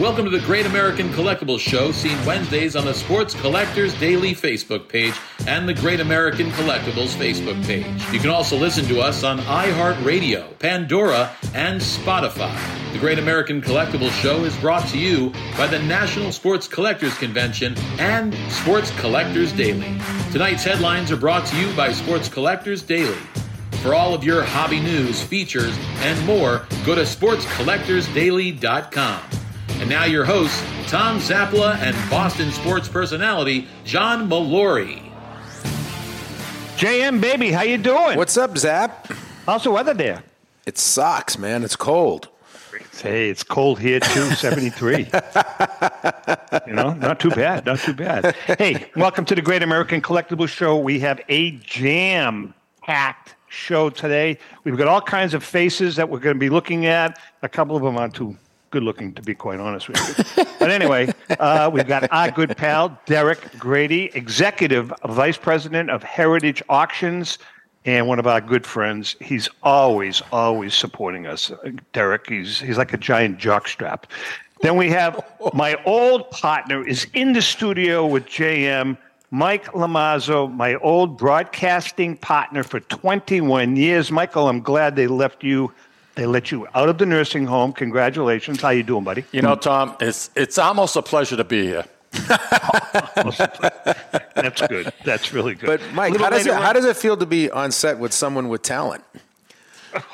Welcome to the Great American Collectibles Show, seen Wednesdays on the Sports Collectors Daily Facebook page and the Great American Collectibles Facebook page. You can also listen to us on iHeartRadio, Pandora, and Spotify. The Great American Collectibles Show is brought to you by the National Sports Collectors Convention and Sports Collectors Daily. Tonight's headlines are brought to you by Sports Collectors Daily. For all of your hobby news, features, and more, go to sportscollectorsdaily.com. And now your hosts, Tom Zappala and Boston sports personality, John Molori. JM baby, how you doing? What's up, Zap? How's the weather there? It sucks, man. It's cold. Hey, it's cold here too, 73. you know, not too bad, not too bad. Hey, welcome to the Great American Collectible Show. We have a jam packed show today. We've got all kinds of faces that we're going to be looking at. A couple of them aren't too good looking, to be quite honest with you. but anyway, uh, we've got our good pal, Derek Grady, Executive Vice President of Heritage Auctions, and one of our good friends. He's always, always supporting us. Derek, he's, he's like a giant jockstrap. Then we have my old partner is in the studio with JM. Mike Lomazzo, my old broadcasting partner for 21 years. Michael, I'm glad they left you they let you out of the nursing home. Congratulations. How you doing, buddy? You know, Tom, it's it's almost a pleasure to be here. That's good. That's really good. But Mike, how does it how does it feel to be on set with someone with talent?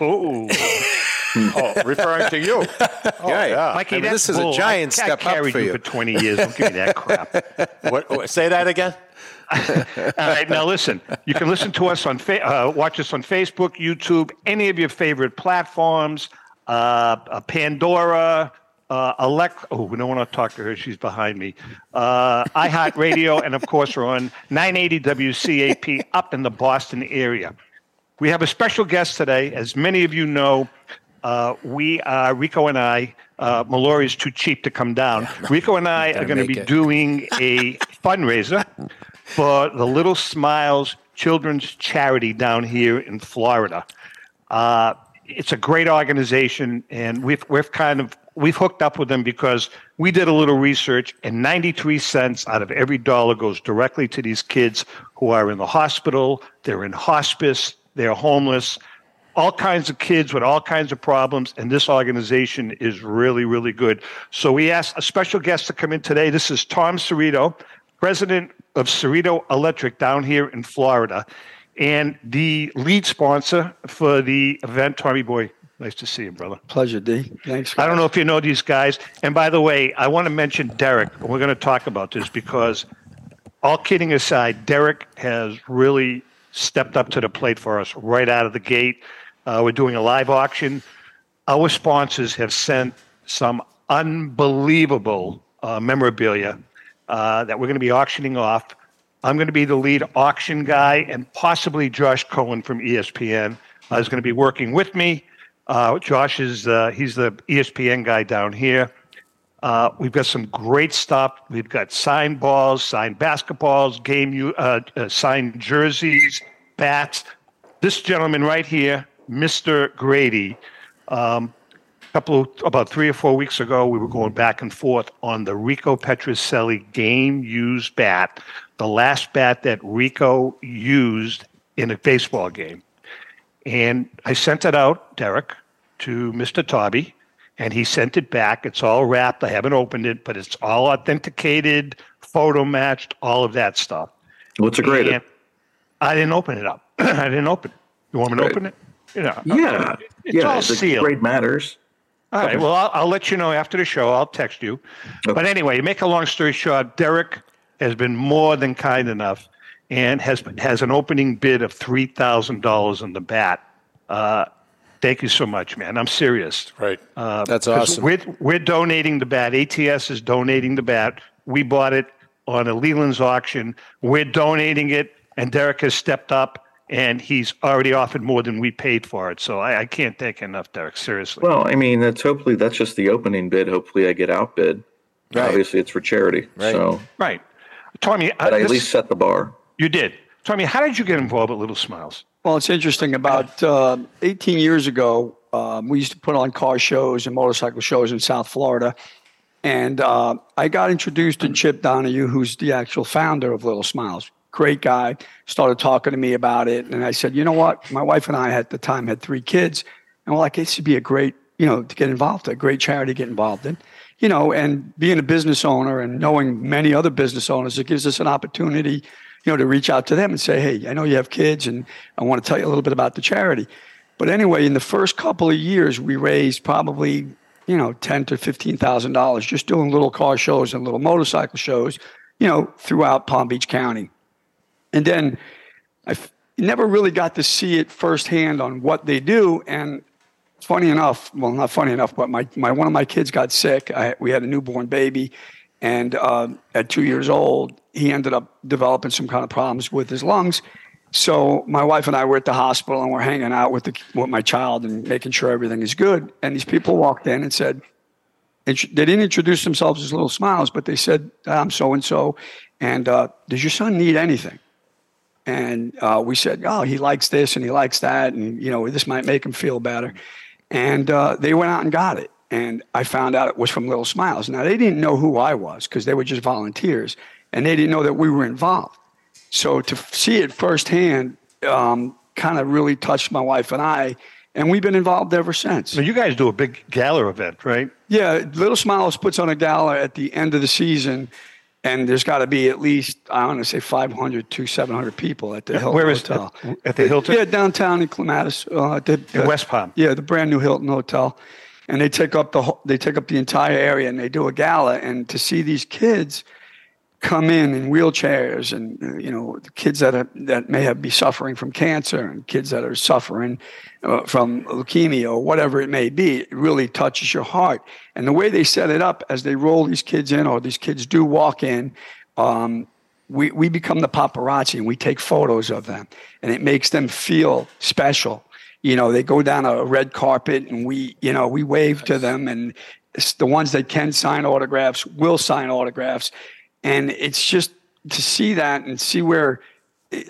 Oh, oh referring to you. Oh, yeah, yeah. Mikey, I mean, this is a giant I, step I up for you you. for 20 years. Don't give me that crap. What, what, say that again. All right, now listen. You can listen to us on, fa- uh, watch us on Facebook, YouTube, any of your favorite platforms. Uh, uh, Pandora, uh, Alexa. Oh, we don't want to talk to her. She's behind me. Uh, iHeartRadio, and of course, we're on 980 WCAP up in the Boston area. We have a special guest today. As many of you know, uh, we are, Rico and I, uh, Molori is too cheap to come down. Rico and I are going to be it. doing a fundraiser for the Little Smiles Children's Charity down here in Florida. Uh, it's a great organization, and we've we've kind of we've hooked up with them because we did a little research, and 93 cents out of every dollar goes directly to these kids who are in the hospital, they're in hospice, they're homeless, all kinds of kids with all kinds of problems, and this organization is really, really good. So we asked a special guest to come in today. This is Tom Cerrito, president of Cerrito Electric down here in Florida, and the lead sponsor for the event. Tommy Boy, nice to see you, brother. Pleasure, D. Thanks. I don't know if you know these guys. And by the way, I want to mention Derek. We're going to talk about this because, all kidding aside, Derek has really stepped up to the plate for us right out of the gate. Uh, we're doing a live auction. Our sponsors have sent some unbelievable uh, memorabilia uh, that we're going to be auctioning off. I'm going to be the lead auction guy, and possibly Josh Cohen from ESPN uh, is going to be working with me. Uh, Josh is uh, he's the ESPN guy down here. Uh, we've got some great stuff. We've got signed balls, signed basketballs, game uh, uh, signed jerseys, bats. This gentleman right here, Mr. Grady. Um, couple of, about three or four weeks ago, we were going back and forth on the Rico Petrocelli game used bat, the last bat that Rico used in a baseball game. And I sent it out, Derek, to Mr. Tobby, and he sent it back. It's all wrapped. I haven't opened it, but it's all authenticated, photo matched, all of that stuff. What's it graded? And I didn't open it up. I didn't open it. You want me to Right. open it? Yeah. Yeah, It's yeah. all sealed. grade matters. All right. Well, I'll, I'll let you know after the show. I'll text you. But anyway, to make a long story short, Derek has been more than kind enough and has has an opening bid of three thousand dollars on the bat. Uh, thank you so much, man. I'm serious. Right. Uh, That's 'cause awesome. We're we're donating the bat. ATS is donating the bat. We bought it on a Leland's auction. We're donating it, and Derek has stepped up. And he's already offered more than we paid for it. So I, I can't thank enough, Derek. Seriously. Well, I mean, that's hopefully that's just the opening bid. Hopefully, I get outbid. Right. Obviously, it's for charity. Right. So, Right. Tommy, uh, but I at least set the bar. you did. Tommy, how did you get involved with Little Smiles? Well, it's interesting. About uh, 18 years ago, um, we used to put on car shows and motorcycle shows in South Florida. And uh, I got introduced to Chip Donahue, who's the actual founder of Little Smiles. Great guy. Started talking to me about it, and I said, you know what? My wife and I at the time had three kids, and we're like, this would be a great, you know, to get involved, a great charity to get involved in you know, and being a business owner and knowing many other business owners, it gives us an opportunity, you know, to reach out to them and say, hey, I know you have kids and I want to tell you a little bit about the charity. But anyway, in the first couple of years, we raised probably, you know, ten to fifteen thousand dollars just doing little car shows and little motorcycle shows, you know, throughout Palm Beach County. And then I f- never really got to see it firsthand on what they do. And funny enough, well, not funny enough, but my, my one of my kids got sick. I, we had a newborn baby, and uh, at two years old, he ended up developing some kind of problems with his lungs. So my wife and I were at the hospital, and we're hanging out with the with my child and making sure everything is good. And these people walked in and said, they didn't introduce themselves as little smiles, but they said, "I'm so and so, and uh, does your son need anything?" And uh, we said, "Oh, he likes this and he likes that, and you know this might make him feel better." And uh, they went out and got it. And I found out it was from Little Smiles. Now, they didn't know who I was because they were just volunteers and they didn't know that we were involved. So to see it firsthand um, kind of really touched my wife and I. And we've been involved ever since. Now, you guys do a big gala event, right? Yeah, Little Smiles puts on a gala at the end of the season and there's got to be at least I want to say 500 to 700 people at the Hilton Where is Hotel. at, at the Hilton? Yeah, downtown in Clematis, uh, the, in West Palm. Yeah, the brand new Hilton Hotel, and they take up the whole, they take up the entire area and they do a gala, and to see these kids come in in wheelchairs and uh, you know the kids that are, that may have be suffering from cancer and kids that are suffering uh, from leukemia or whatever it may be it really touches your heart. And the way they set it up as they roll these kids in or these kids do walk in um, we, we become the paparazzi and we take photos of them. And it makes them feel special you know they go down a red carpet and we you know we wave to them and the ones that can sign autographs will sign autographs and it's just to see that and see where,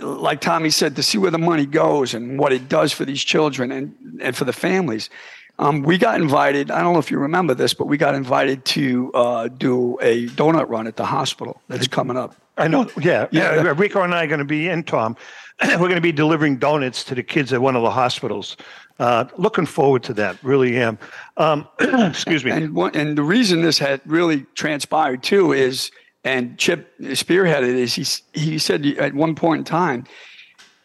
like Tommy said, to see where the money goes and what it does for these children and, and for the families. Um, we got invited. I don't know if you remember this, but we got invited to uh, do a donut run at the hospital that's coming up. I know. Yeah, Yeah. yeah. Rico and I are going to be in, Tom. We're going to be delivering donuts to the kids at one of the hospitals. Uh, looking forward to that. Really am. Um, excuse me. And one, and the reason this had really transpired too is, and Chip spearheaded is he he said at one point in time,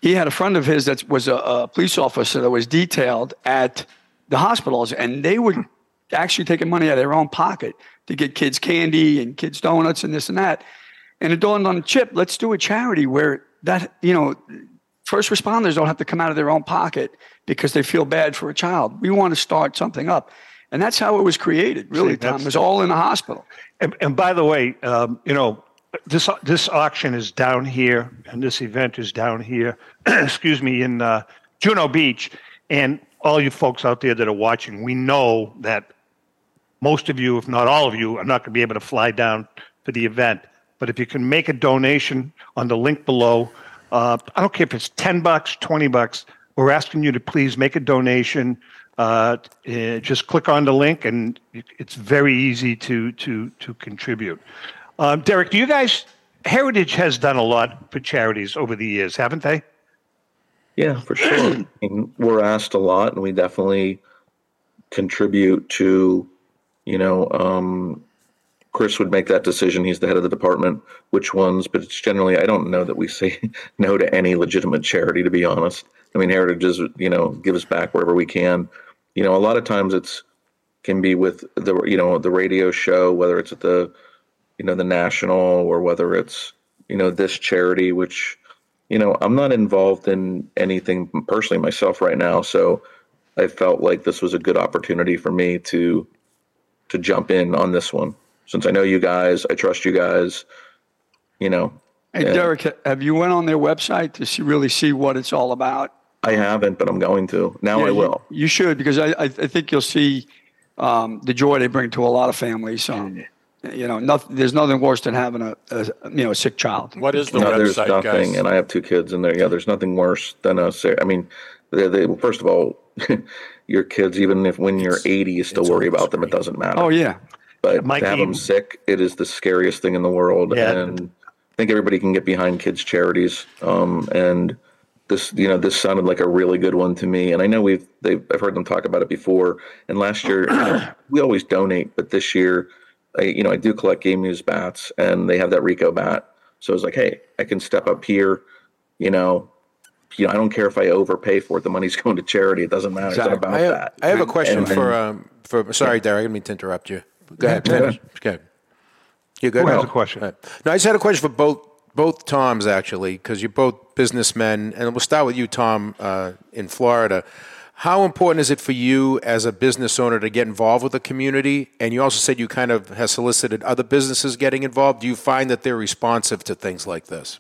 he had a friend of his that was a, a police officer that was detailed at the hospitals, and they were actually taking money out of their own pocket to get kids candy and kids donuts and this and that. And it dawned on Chip, let's do a charity where that you know first responders don't have to come out of their own pocket because they feel bad for a child. We want to start something up. And that's how it was created, really, See, Tom. It was all in the hospital. And, and by the way, um, you know, this this auction is down here, and this event is down here. excuse me, in uh, Juno Beach, and all you folks out there that are watching, we know that most of you, if not all of you, are not going to be able to fly down for the event. But if you can make a donation on the link below, uh, I don't care if it's ten bucks, twenty bucks. We're asking you to please make a donation. Uh, eh, just click on the link, and it's very easy to to to contribute. Um, Derek, do you guys? Heritage has done a lot for charities over the years, haven't they? Yeah, for sure. We're asked a lot, and we definitely contribute to, you know, um, Chris would make that decision. He's the head of the department, which ones, but it's generally, I don't know that we say no to any legitimate charity, to be honest. I mean, Heritage is, you know, gives back wherever we can. You know, a lot of times it's, can be with the, you know, the radio show, whether it's at the, you know, the national or whether it's, you know, this charity, which, you know, I'm not involved in anything personally myself right now, so I felt like this was a good opportunity for me to to jump in on this one. Since I know you guys, I trust you guys, you know. Hey. Derek, have you went on their website to see, really see what it's all about? I haven't, but I'm going to. Now Yeah, I will. You, should because I, I, I think you'll see um, the joy they bring to a lot of families. Um, you know, nothing, there's nothing worse than having a, a you know a sick child. What is the no, there's nothing, guys? and I have two kids in there. Yeah, there's nothing worse than a. ser- I mean, they, they, well, first of all, your kids, even if when you're 80, you still worry on the about them. It doesn't matter. Oh yeah, But Mikey- to have them sick, it is the scariest thing in the world. Yeah. And I think everybody can get behind kids' charities. Um, and this, you know, this sounded like a really good one to me. And I know we've, they've, I've heard them talk about it before. And last year, you know, we always donate, but this year, I, you know, I do collect game news bats, and they have that Rico bat. So I was like, hey, I can step up here. You know, you know, I don't care if I overpay for it. The money's going to charity. It doesn't matter. It's not about I have, that. I have a question And then- for um, for. Sorry, Derek. I didn't mean to interrupt you. Go ahead. Finish. Go ahead. You good? Who has No. a question? All right. No, I just had a question for both both Toms actually, because you're both businessmen, and we'll start with you, Tom, uh, in Florida. How important is it for you as a business owner to get involved with the community? And you also said you kind of have solicited other businesses getting involved. Do you find that they're responsive to things like this?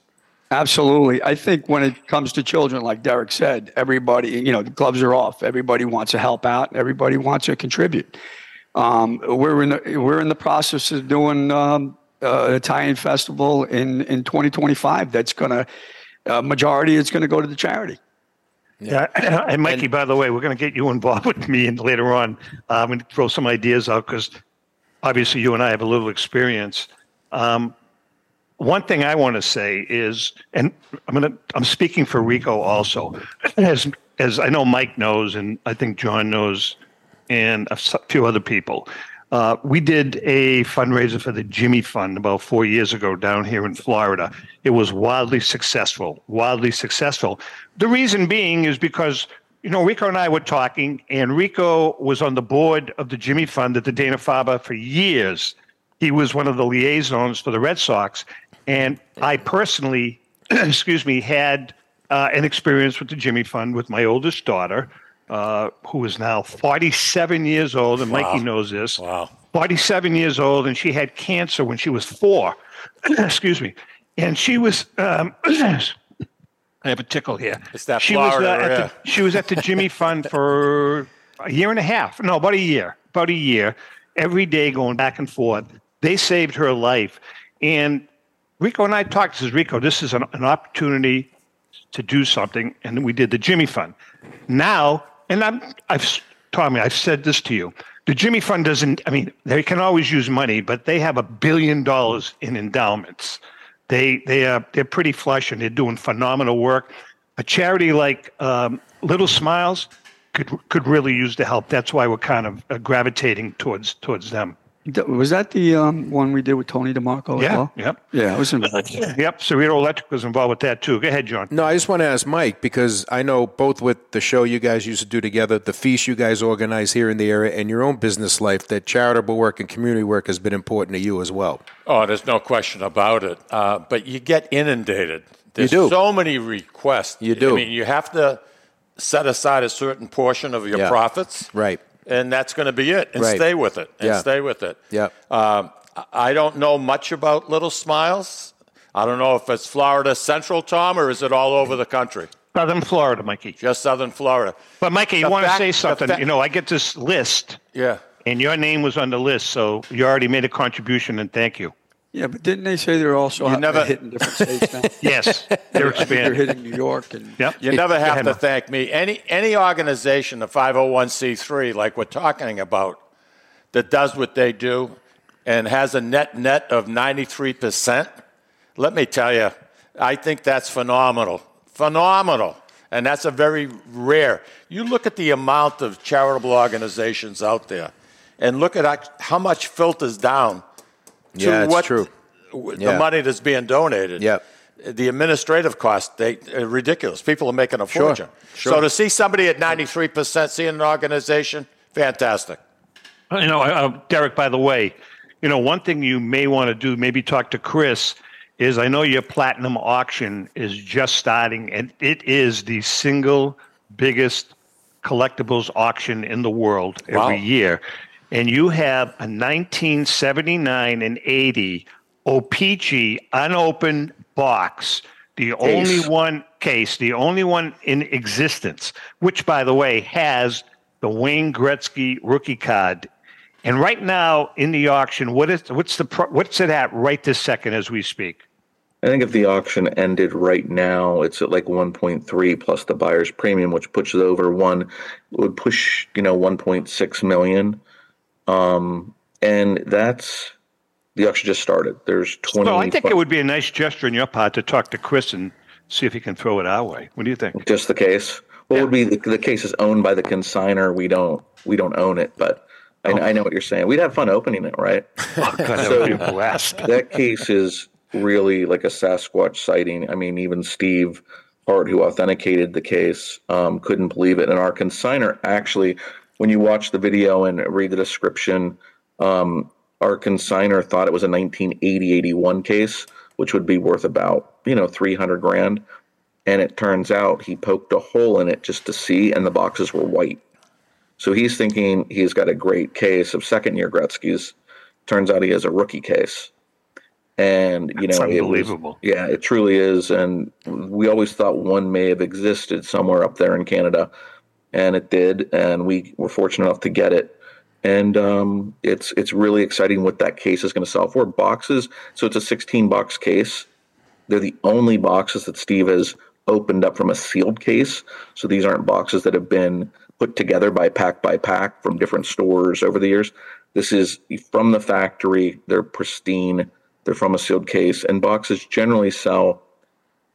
Absolutely. I think when it comes to children, like Derek said, everybody, you know, the gloves are off. Everybody wants to help out. Everybody wants to contribute. Um, we're in the we're in the process of doing um, uh, an Italian festival in in 2025. That's gonna uh, majority going to go to the charity. Yeah, and Mikey, by the way, we're going to get you involved with me and later on. Uh, I'm going to throw some ideas out because obviously you and I have a little experience. Um, one thing I want to say is, and I'm going to, I'm speaking for Rico also, as as I know Mike knows, and I think John knows, and a few other people. Uh, we did a fundraiser for the Jimmy Fund about four years ago down here in Florida. It was wildly successful, wildly successful. The reason being is because, you know, Rico and I were talking, and Rico was on the board of the Jimmy Fund at the Dana Farber for years. He was one of the liaisons for the Red Sox. And I personally, excuse me, had uh, an experience with the Jimmy Fund with my oldest daughter, uh, who is now 47 years old, and Mikey knows this. Wow. 47 years old, and she had cancer when she was four. Excuse me. And she was, um, I have a tickle here. It's that she Florida, was, uh, at yeah. the, she was at the Jimmy Fund for a year and a half. No, about a year. About a year. Every day going back and forth. They saved her life. And Rico and I talked. Says Rico, this is an, an opportunity to do something, and we did the Jimmy Fund. Now, and I'm, I've Tommy, I've said this to you. The Jimmy Fund doesn't. I mean, they can always use money, but they have a billion dollars in endowments. They they are they're pretty flush, and they're doing phenomenal work. A charity like um, Little Smiles could could really use the help. That's why we're kind of uh, gravitating towards towards them. Th- Was that the um, one we did with Tony DeMarco as Yeah, well? yep. Yeah, I was involved. Yep, Cerrito Electric was involved with that too. Go ahead, John. No, I just want to ask Mike because I know both with the show you guys used to do together, the feast you guys organize here in the area, and your own business life, that charitable work and community work has been important to you as well. Oh, there's no question about it. Uh, but you get inundated. There's do. so many requests. You do. I mean, you have to set aside a certain portion of your Yeah. profits. Right. And that's going to be it. And Right. stay with it. And Yeah. stay with it. Yeah. Um, I don't know much about Little Smiles. I don't know if it's Florida Central, Tom, or is it all over the country? Southern Florida, Mikey. Just Southern Florida. But Mikey, you want to say something? fact- you know, I get this list, Yeah. and your name was on the list, so you already made a contribution, and thank you. Yeah, but didn't they say they're also You ha- never- hitting different states now? Yes, they're they're hitting New York and Yep. You never have ahead, to thank me. Any any organization, the 501c3, like we're talking about, that does what they do and has a net net of 93%, let me tell you, I think that's phenomenal. Phenomenal. And that's a very rare. You look at the amount of charitable organizations out there and look at how- how much filters down to Yeah, it's what true. w- the Yeah. money that's being donated. Yep. The administrative costs, they are ridiculous. People are making a Sure, fortune. sure. So to see somebody at 93% seeing an organization, fantastic. You know, uh, Derek. By the way, you know, one thing you may want to do, maybe talk to Chris, is I know your platinum auction is just starting, and it is the single biggest collectibles auction in the world Wow. every year. And you have a 1979 and 80 O-Pee-Chee unopened box, the only one case, the only one in existence, which, by the way, has the Wayne Gretzky rookie card. And right now in the auction, what is what's the what's it at right this second as we speak? I think if the auction ended right now, it's at like 1.3 plus the buyer's premium, which pushes it over one, would push you know 1.6 million. Um, and that's the auction just started. There's 20. Well, I think it would be a nice gesture on your part to talk to Chris and see if he can throw it our way. What do you think? Just the case. What yeah. would be the, the case is owned by the consigner. We don't we don't own it, but I, oh. I know what you're saying. We'd have fun opening it, right? Oh, God, that would be a blast. that case is really like a Sasquatch sighting. I mean, even Steve Hart, who authenticated the case, um, couldn't believe it. And our consigner actually, when you watch the video and read the description, um, our consigner thought it was a 1980-81 case, which would be worth about you know 300 grand. And it turns out he poked a hole in it just to see, and the boxes were white. So he's thinking he's got a great case of second year Gretzky's. Turns out he has a rookie case and you That's know unbelievable. It was, yeah, it truly is. And we always thought one may have existed somewhere up there in Canada, and it did. And we were fortunate enough to get it. And um, it's it's really exciting what that case is going to sell for. Boxes, so it's a 16 box case. They're the only boxes that Steve has opened up from a sealed case. So these aren't boxes that have been put together by pack by pack from different stores over the years. This is from the factory. They're pristine they're from a sealed case, and boxes generally sell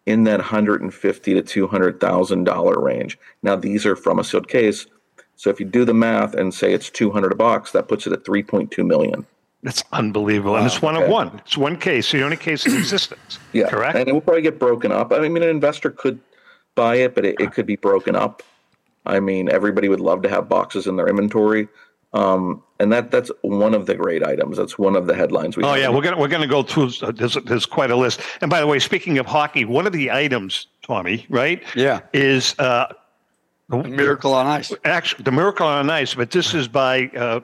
in that hundred and fifty to two hundred thousand dollar range. Now these are from a sealed case, so if you do the math and say it's two hundred a box, that puts it at three point two million. That's unbelievable, wow. and it's one okay. of one. It's one case, the only case in existence. yeah, correct. And it will probably get broken up. I mean, an investor could buy it, but it, it could be broken up. I mean, everybody would love to have boxes in their inventory. Um, and that that's one of the great items. That's one of the headlines. We oh yeah, we're gonna we're gonna go through. Uh, there's there's quite a list. And by the way, speaking of hockey, one of the items, Tommy, right? Yeah, is uh, the Miracle on Ice. Actually, the Miracle on Ice, but this is by. Uh,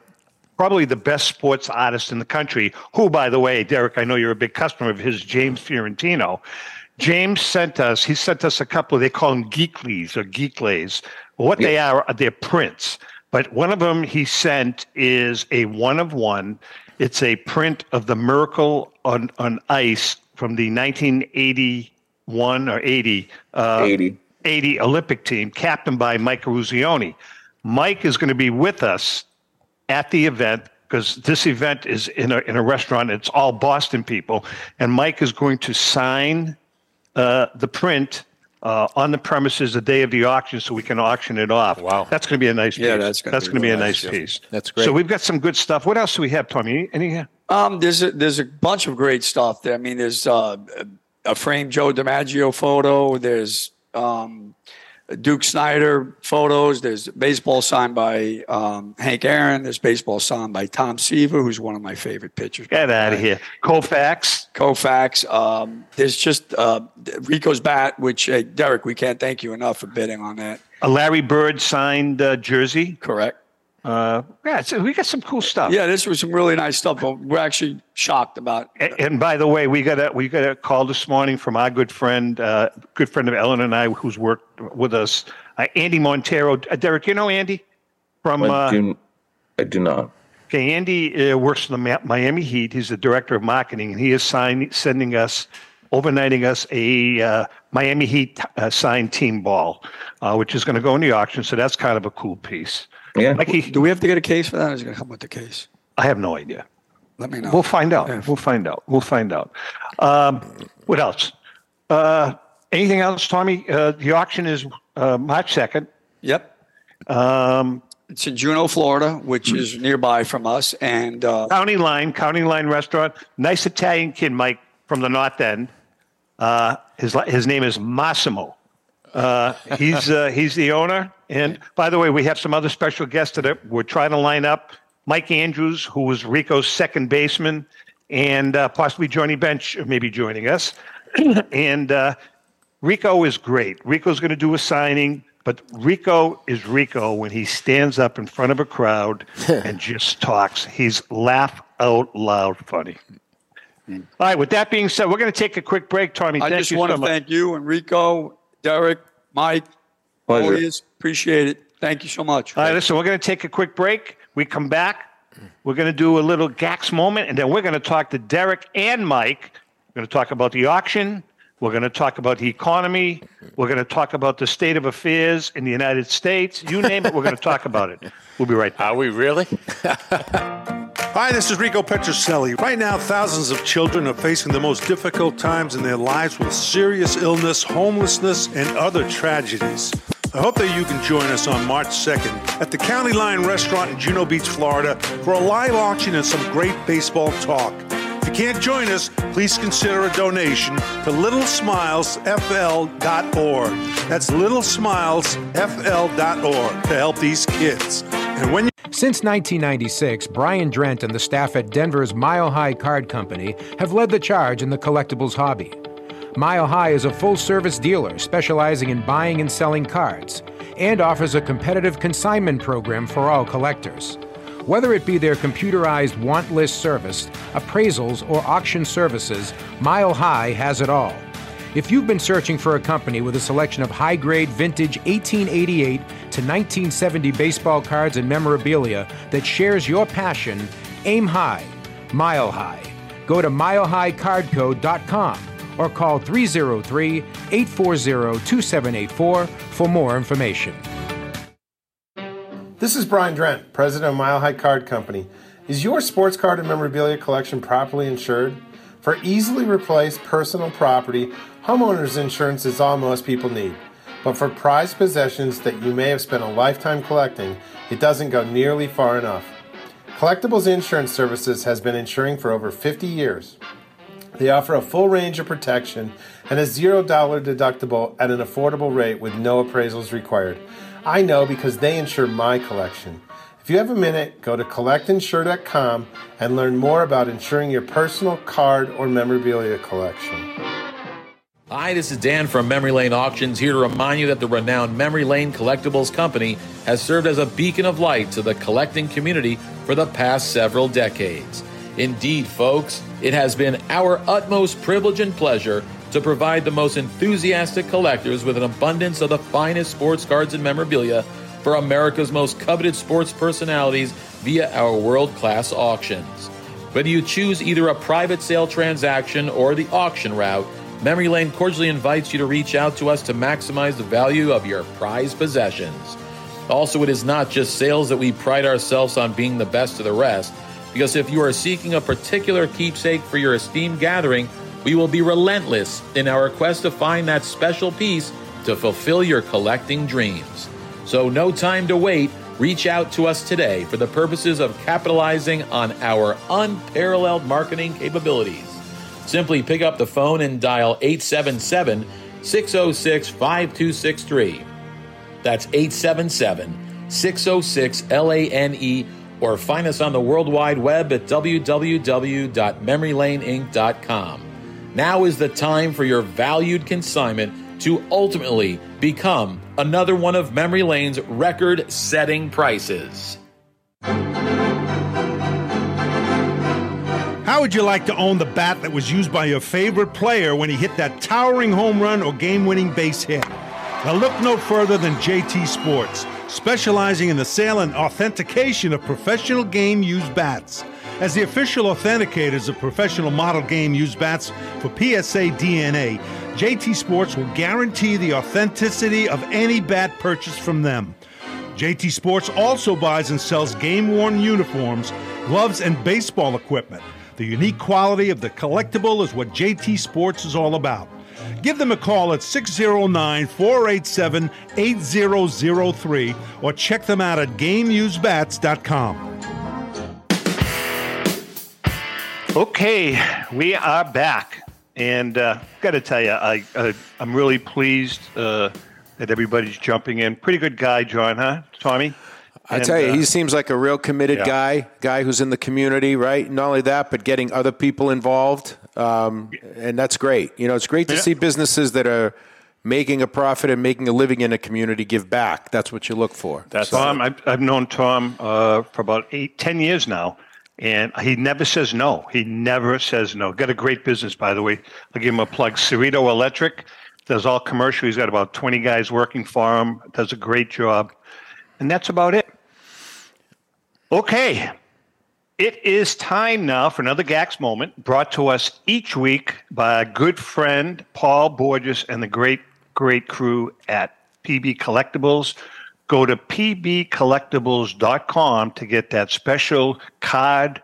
probably the best sports artist in the country, who, by the way, Derek, I know you're a big customer of his, James Fiorentino. James sent us, he sent us a couple, they call them geeklies or geeklays. What yeah. they are, they're prints. But one of them he sent is a one of one. It's a print of the Miracle on, on Ice from the 1981 or 80, uh, 80. 80 Olympic team, captained by Mike Eruzione. Mike is going to be with us at the event because this event is in a, in a restaurant. It's all Boston people. And Mike is going to sign uh, the print uh, on the premises the day of the auction so we can auction it off. Wow. That's going to be a nice piece. yeah, piece. that's going that's to be, be a nice piece. That's great. So we've got some good stuff. What else do we have, Tommy? Any? any um, there's a, there's a bunch of great stuff there. I mean, there's uh, a framed Joe DiMaggio photo. There's um, Duke Snider photos. There's baseball signed by um, Hank Aaron. There's baseball signed by Tom Seaver, who's one of my favorite pitchers. Get out of here. Koufax. Koufax. Um, there's just uh, Rico's bat, which, uh, Derek, we can't thank you enough for bidding on that. A Larry Bird signed uh, jersey. Correct. Uh, yeah, so we got some cool stuff. Yeah, this was some really nice stuff, but we're actually shocked about. And, and by the way, we got a we got a call this morning from our good friend, uh, good friend of Ellen and I, who's worked with us, uh, Andy Montero. Uh, Derek, you know Andy from? I do, I do not. Okay, Andy uh, works for the Miami Heat. He's the director of marketing, and he is sign, sending us, overnighting us a uh, Miami Heat uh, signed team ball, uh, which is going to go in the auction. So that's kind of a cool piece. Yeah. Mikey, do we have to get a case for that? Or is it going to come with the case? I have no idea. Let me know. We'll find out. Yeah. We'll find out. We'll find out. Um, what else? Uh, anything else, Tommy? Uh, the auction is uh, March 2nd. Yep. Um, it's in Juno, Florida, which is nearby from us. And uh, County Line, County Line Restaurant. Nice Italian kid, Mike, from the North End. Uh, his, his name is Massimo. Uh, he's uh, he's the owner. And by the way, we have some other special guests that we're trying to line up. Mike Andrews, who was Rico's second baseman, and uh, possibly Johnny Bench maybe joining us. and uh, Rico is great. Rico's going to do a signing, but Rico is Rico when he stands up in front of a crowd and just talks. He's laugh out loud funny. All right. With that being said, we're going to take a quick break, Tommy. I just want so to much. thank you and Rico Derek, Mike, Pleasure. Always appreciate it. Thank you so much. All right, listen, we're going to take a quick break. We come back. We're going to do a little GACS moment, and then we're going to talk to Derek and Mike. We're going to talk about the auction. We're going to talk about the economy. We're going to talk about the state of affairs in the United States. You name it, we're going to talk about it. We'll be right back. Are we really? Hi, this is Rico Petrocelli. Right now, thousands of children are facing the most difficult times in their lives with serious illness, homelessness, and other tragedies. I hope that you can join us on March 2nd at the County Line Restaurant in Juno Beach, Florida, for a live auction and some great baseball talk. If you can't join us, please consider a donation to littlesmilesfl.org. That's littlesmilesfl.org to help these kids. And when you since 1996, Brian Drent and the staff at Denver's Mile High Card Company have led the charge in the collectibles hobby. Mile High is a full service dealer specializing in buying and selling cards and offers a competitive consignment program for all collectors. Whether it be their computerized want list service, appraisals, or auction services, Mile High has it all. If you've been searching for a company with a selection of high grade vintage 1888 to 1970 baseball cards and memorabilia that shares your passion, aim high, mile high. Go to milehighcardco.com or call 303 840 2784 for more information. This is Brian Drent, president of Mile High Card Company. Is your sports card and memorabilia collection properly insured? For easily replaced personal property, homeowners insurance is all most people need. But for prized possessions that you may have spent a lifetime collecting, it doesn't go nearly far enough. Collectibles Insurance Services has been insuring for over 50 years. They offer a full range of protection and a $0 deductible at an affordable rate with no appraisals required. I know because they insure my collection. If you have a minute, go to collectinsure.com and learn more about insuring your personal card or memorabilia collection. Hi, this is Dan from Memory Lane Auctions here to remind you that the renowned Memory Lane Collectibles Company has served as a beacon of light to the collecting community for the past several decades. Indeed, folks, it has been our utmost privilege and pleasure to provide the most enthusiastic collectors with an abundance of the finest sports cards and memorabilia for America's most coveted sports personalities via our world class auctions. Whether you choose either a private sale transaction or the auction route, Memory Lane cordially invites you to reach out to us to maximize the value of your prized possessions. Also, it is not just sales that we pride ourselves on being the best of the rest. Because if you are seeking a particular keepsake for your esteemed gathering, we will be relentless in our quest to find that special piece to fulfill your collecting dreams. So, no time to wait. Reach out to us today for the purposes of capitalizing on our unparalleled marketing capabilities. Simply pick up the phone and dial 877 606 5263. That's 877 606 LANE or find us on the World Wide Web at www.memorylaneinc.com. Now is the time for your valued consignment to ultimately become another one of Memory Lane's record setting prices. How would you like to own the bat that was used by your favorite player when he hit that towering home run or game winning base hit? Now, look no further than JT Sports, specializing in the sale and authentication of professional game used bats. As the official authenticators of professional model game used bats for PSA DNA, JT Sports will guarantee the authenticity of any bat purchased from them. JT Sports also buys and sells game worn uniforms, gloves, and baseball equipment. The unique quality of the collectible is what JT Sports is all about. Give them a call at 609 487 8003 or check them out at GameUseBats.com. Okay, we are back, and uh, got to tell you, I, I I'm really pleased uh, that everybody's jumping in. Pretty good guy, John, huh, Tommy? I And, tell you, uh, he seems like a real committed yeah. guy, guy who's in the community, right? Not only that, but getting other people involved, um, and that's great. You know, it's great to Yeah. see businesses that are making a profit and making a living in a community give back. That's what you look for. That's Tom, I've, I've known Tom uh, for about eight, ten years now, and he never says no. He never says no. Got a great business, by the way. I'll give him a plug. Cerrito Electric does all commercial. He's got about 20 guys working for him, does a great job. And that's about it. Okay. It is time now for another GACS moment brought to us each week by our good friend Paul Borges and the great, great crew at PB Collectibles. Go to pbcollectibles.com to get that special card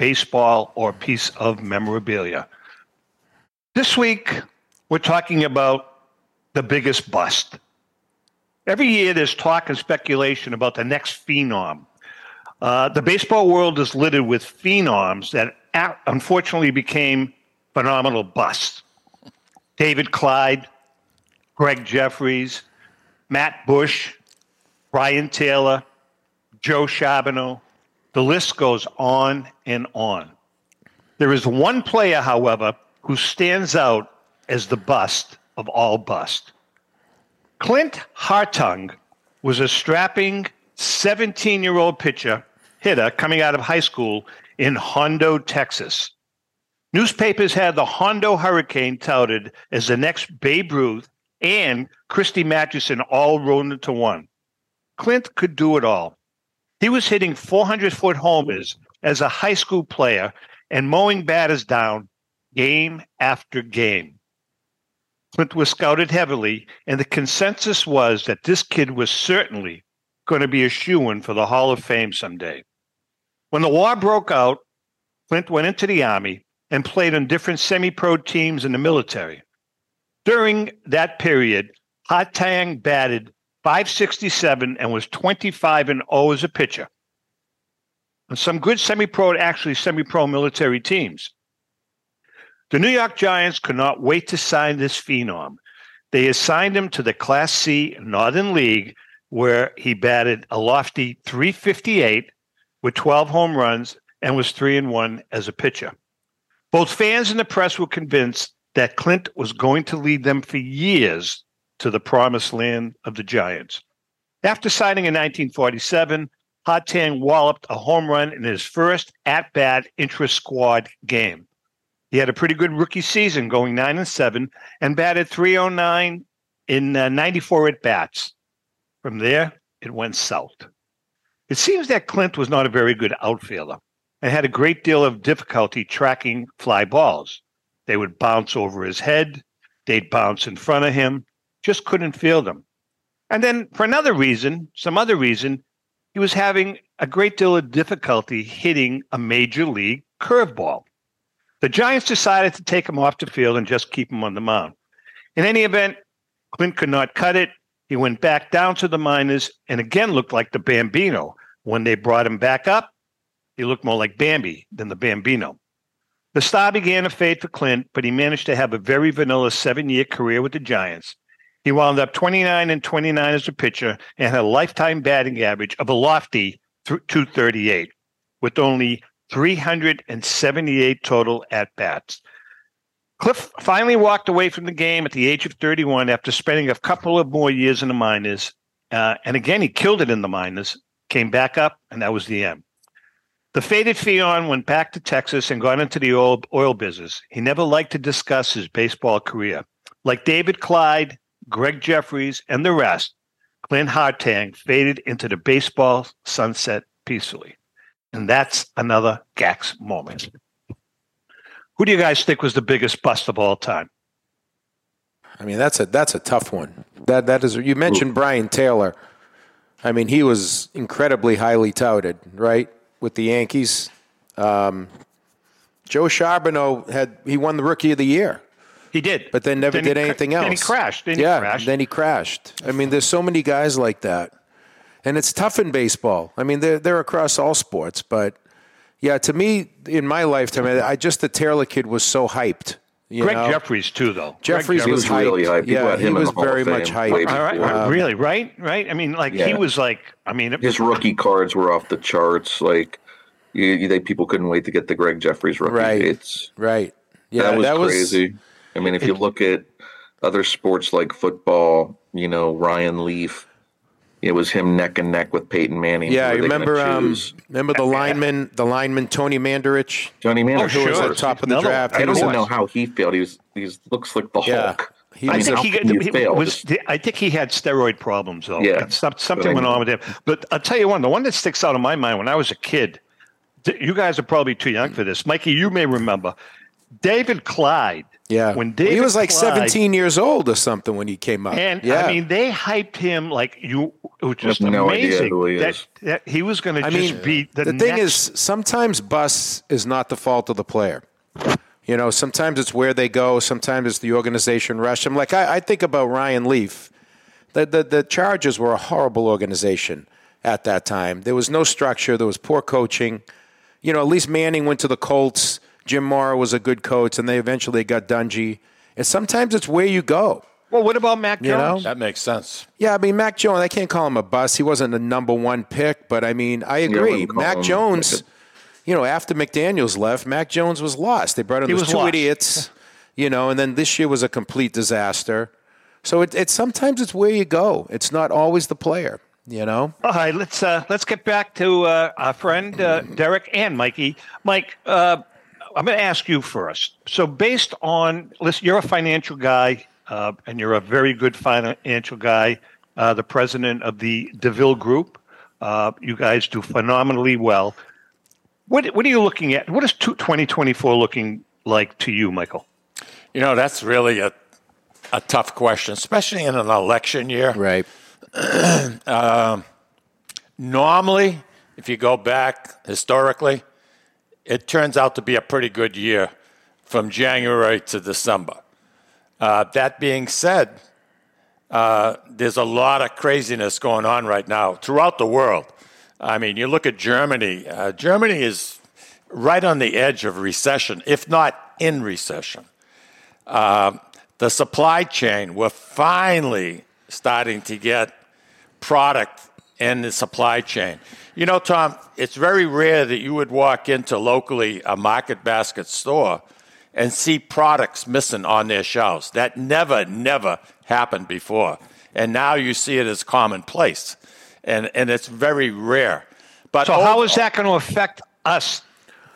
baseball, or piece of memorabilia. This week, we're talking about the biggest bust. Every year, there's talk and speculation about the next phenom. Uh, the baseball world is littered with phenoms that unfortunately became phenomenal busts. David Clyde, Gregg Jefferies, Matt Bush, Brian Taylor, Joe Charboneau. The list goes on and on. There is one player, however, who stands out as the bust of all bust. Clint Hartung was a strapping 17 year old pitcher, hitter coming out of high school in Hondo, Texas. Newspapers had the Hondo Hurricane touted as the next Babe Ruth and Christy Mathewson all rolled into one. Clint could do it all. He was hitting 400 foot homers as a high school player and mowing batters down game after game. Clint was scouted heavily, and the consensus was that this kid was certainly going to be a shoe in for the Hall of Fame someday. When the war broke out, Clint went into the Army and played on different semi pro teams in the military. During that period, Hartung batted 567 and was 25 and 0 as a pitcher. And some good semi pro, actually semi pro military teams. The New York Giants could not wait to sign this phenom. They assigned him to the Class C Northern League, where he batted a lofty 358 with 12 home runs and was 3 and 1 as a pitcher. Both fans and the press were convinced that Clint was going to lead them for years to the promised land of the Giants. After signing in 1947, Hartung walloped a home run in his first at bat intra squad game. He had a pretty good rookie season, going nine and seven, and batted 309 in uh, 94 at bats. From there, it went south. It seems that Clint was not a very good outfielder and had a great deal of difficulty tracking fly balls. They would bounce over his head, they'd bounce in front of him, just couldn't field them. And then, for another reason, some other reason, he was having a great deal of difficulty hitting a major league curveball. The Giants decided to take him off the field and just keep him on the mound. In any event, Clint could not cut it. He went back down to the minors and again looked like the Bambino. When they brought him back up, he looked more like Bambi than the Bambino. The star began to fade for Clint, but he managed to have a very vanilla seven year career with the Giants. He wound up 29 and 29 as a pitcher and had a lifetime batting average of a lofty 238 with only 378 total at bats. Cliff finally walked away from the game at the age of 31 after spending a couple of more years in the minors. Uh, and again, he killed it in the minors, came back up, and that was the end. The faded Fion went back to Texas and got into the oil, oil business. He never liked to discuss his baseball career. Like David Clyde, Gregg Jefferies and the rest, Clint Hartung faded into the baseball sunset peacefully. And that's another GACS moment. Who do you guys think was the biggest bust of all time? I mean, that's a that's a tough one. That that is. You mentioned Brian Taylor. I mean, he was incredibly highly touted, right, with the Yankees. Um, Joe Charboneau had he won the Rookie of the Year. He did, but then never then did he, anything else. Then he crashed. Then yeah, he crashed. then he crashed. I mean, there's so many guys like that and it's tough in baseball. I mean, they're they're across all sports, but yeah, to me, in my lifetime, I just the Taylor kid was so hyped. You Greg know? Jefferies too, though. Jefferies Greg was, Jefferies was really hyped. People Yeah, he him was the Hall of very much hyped. All right, Um, really, right, right. I mean, like he was like, I mean, it, His rookie cards were off the charts. Like you, you, they people couldn't wait to get the Greg Jefferies rookie. Right. It's Right. Yeah, that was that was crazy. I mean, if you look at other sports like football, you know, Ryan Leaf, it was him neck and neck with Peyton Manning. Yeah, I were they gonna remember. Um, remember the lineman, the lineman Tony Mandarich, Johnny Manning. Oh, who was sure. at top of the Another- draft. I don't even know how he failed. He was he looks like the Yeah. Hulk. He I was mean, a- he, he was. I think he had steroid problems though. Yeah. Something went on with him. But I'll tell you one. The one that sticks out in my mind when I was a kid. You guys are probably too young for this, Mikey. You may remember. David Clyde. Yeah. When David he was like Clyde, 17 years old or something when he came up. And yeah. I mean, they hyped him like you. It was just have no idea amazing who he that, is. that he was going to I just mean, be the, the thing next- is, sometimes bus is not the fault of the player. You know, sometimes it's where they go. Sometimes it's the organization rush. I'm like, I, I think about Ryan Leaf. The, the the Chargers were a horrible organization at that time. There was no structure. There was poor coaching. You know, at least Manning went to the Colts. Jim Mora was a good coach, and they eventually got Dungy. And sometimes it's where you go. well, what about Mac You know? Jones? That makes sense. Yeah, I mean Mac Jones. I can't call him a bust. He wasn't the number one pick, but I mean I agree. wouldn't Mac Jones. You know, after McDaniels left, Mac Jones was lost. They brought in He those two lost. idiots. You know, and then this year was a complete disaster. So it, it's sometimes it's where you go. It's not always the player. You know. All right, let's uh, let's get back to uh, our friend uh, Derek and Mikey. Mike, uh, I'm going to ask you first. So, based on listen, you're a financial guy, uh, and you're a very good financial guy. Uh, the president of the DeVille Group. Uh, you guys do phenomenally well. What what are you looking at? What is two- 2024 looking like to you, Michael? You know, that's really a, a tough question, especially in an election year. Right. Normally, if you go back historically, it turns out to be a pretty good year from January to December. Uh, that being said, uh, there's a lot of craziness going on right now throughout the world. I mean, you look at Germany. Uh, Germany is right on the edge of recession, if not in recession. Uh, the supply chain, we're finally starting to get product in the supply chain. You know, Tom, it's very rare that you would walk into locally a market basket store and see products missing on their shelves. That never, never happened before. And now you see it as commonplace. And, and it's very rare. But So, how is that going to affect us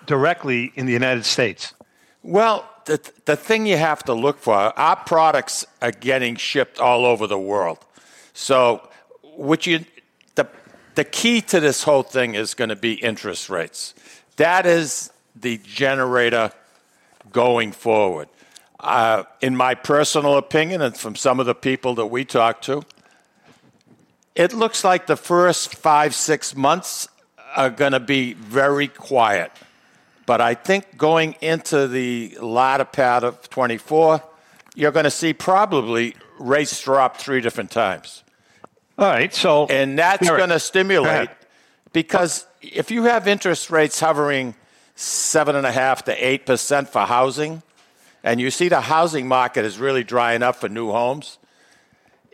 directly in the United States? Well, the, the thing you have to look for, our products are getting shipped all over the world. So, what you, the, key to this whole thing is going to be interest rates. That is the generator going forward. Uh, in my personal opinion, and from some of the people that we talk to, it looks like the first five, six months are going to be very quiet. But I think going into the latter part of 24, you're going to see probably rates drop three different times. All right, so And that's going to stimulate because if you have interest rates hovering seven and a half to eight percent for housing, and you see the housing market is really drying up for new homes.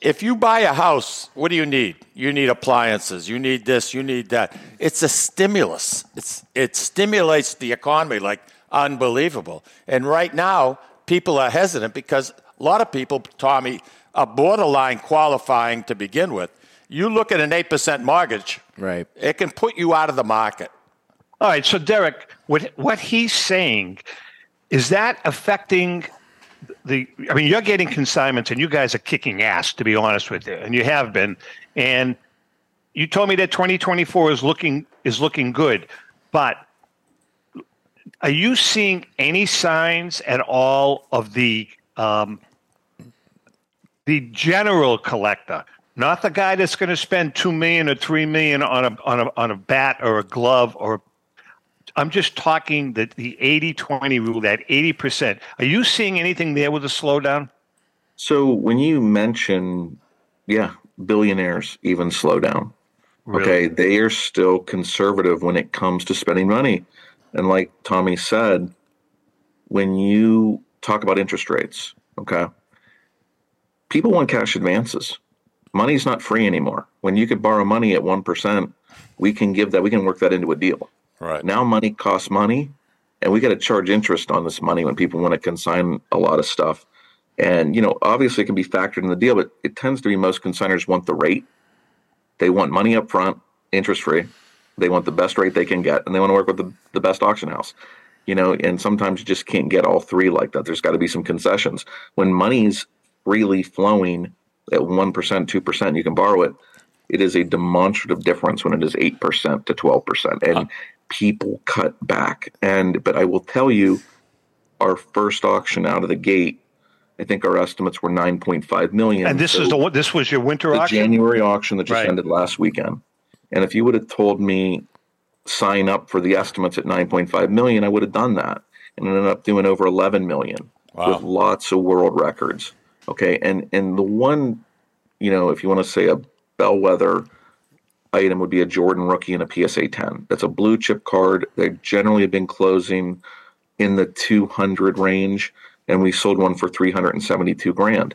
If you buy a house, what do you need? You need appliances. You need this. You need that. It's a stimulus. It's it stimulates the economy like unbelievable. And right now, people are hesitant because a lot of people, Tommy, are borderline qualifying to begin with. You look at an eight percent mortgage, Right. It can put you out of the market. All right, so Derek, what what he's saying is that affecting the? I mean, you're getting consignments, and you guys are kicking ass, to be honest with you, and you have been. And you told me that 2024 is looking is looking good, but are you seeing any signs at all of the um, the general collector, not the guy that's going to spend two million or three million on a on a on a bat or a glove or I'm just talking the the 80-20 rule, that 80%. Are you seeing anything there with a slowdown? So when you mention, yeah, billionaires even slow down. Okay, they are still conservative when it comes to spending money. And like Tommy said, when you talk about interest rates, okay, people want cash advances. Money's not free anymore. When you could borrow money at 1%, we can give that, we can work that into a deal. Right. Now money costs money, and we got to charge interest on this money when people want to consign a lot of stuff. And you know, obviously, it can be factored in the deal, but it tends to be most consigners want the rate. They want money up front, interest free. They want the best rate they can get, and they want to work with the, the best auction house. You know, and sometimes you just can't get all three like that. There's got to be some concessions. When money's freely flowing at one percent, two percent, you can borrow it. It is a demonstrative difference when it is eight percent to twelve percent, and people cut back. And but I will tell you, our first auction out of the gate, I think our estimates were 9.5 million. And this So is the one. This was your winter the auction. January auction that just Right. ended last weekend. And if you would have told me sign up for the estimates at 9.5 million, I would have done that and ended up doing over 11 million with lots of world records. Okay, and and the one, you know, if you want to say a bellwether item would be a Jordan rookie and a PSA 10. That's a blue chip card. They generally have been closing in the 200 range, and we sold one for 372 grand.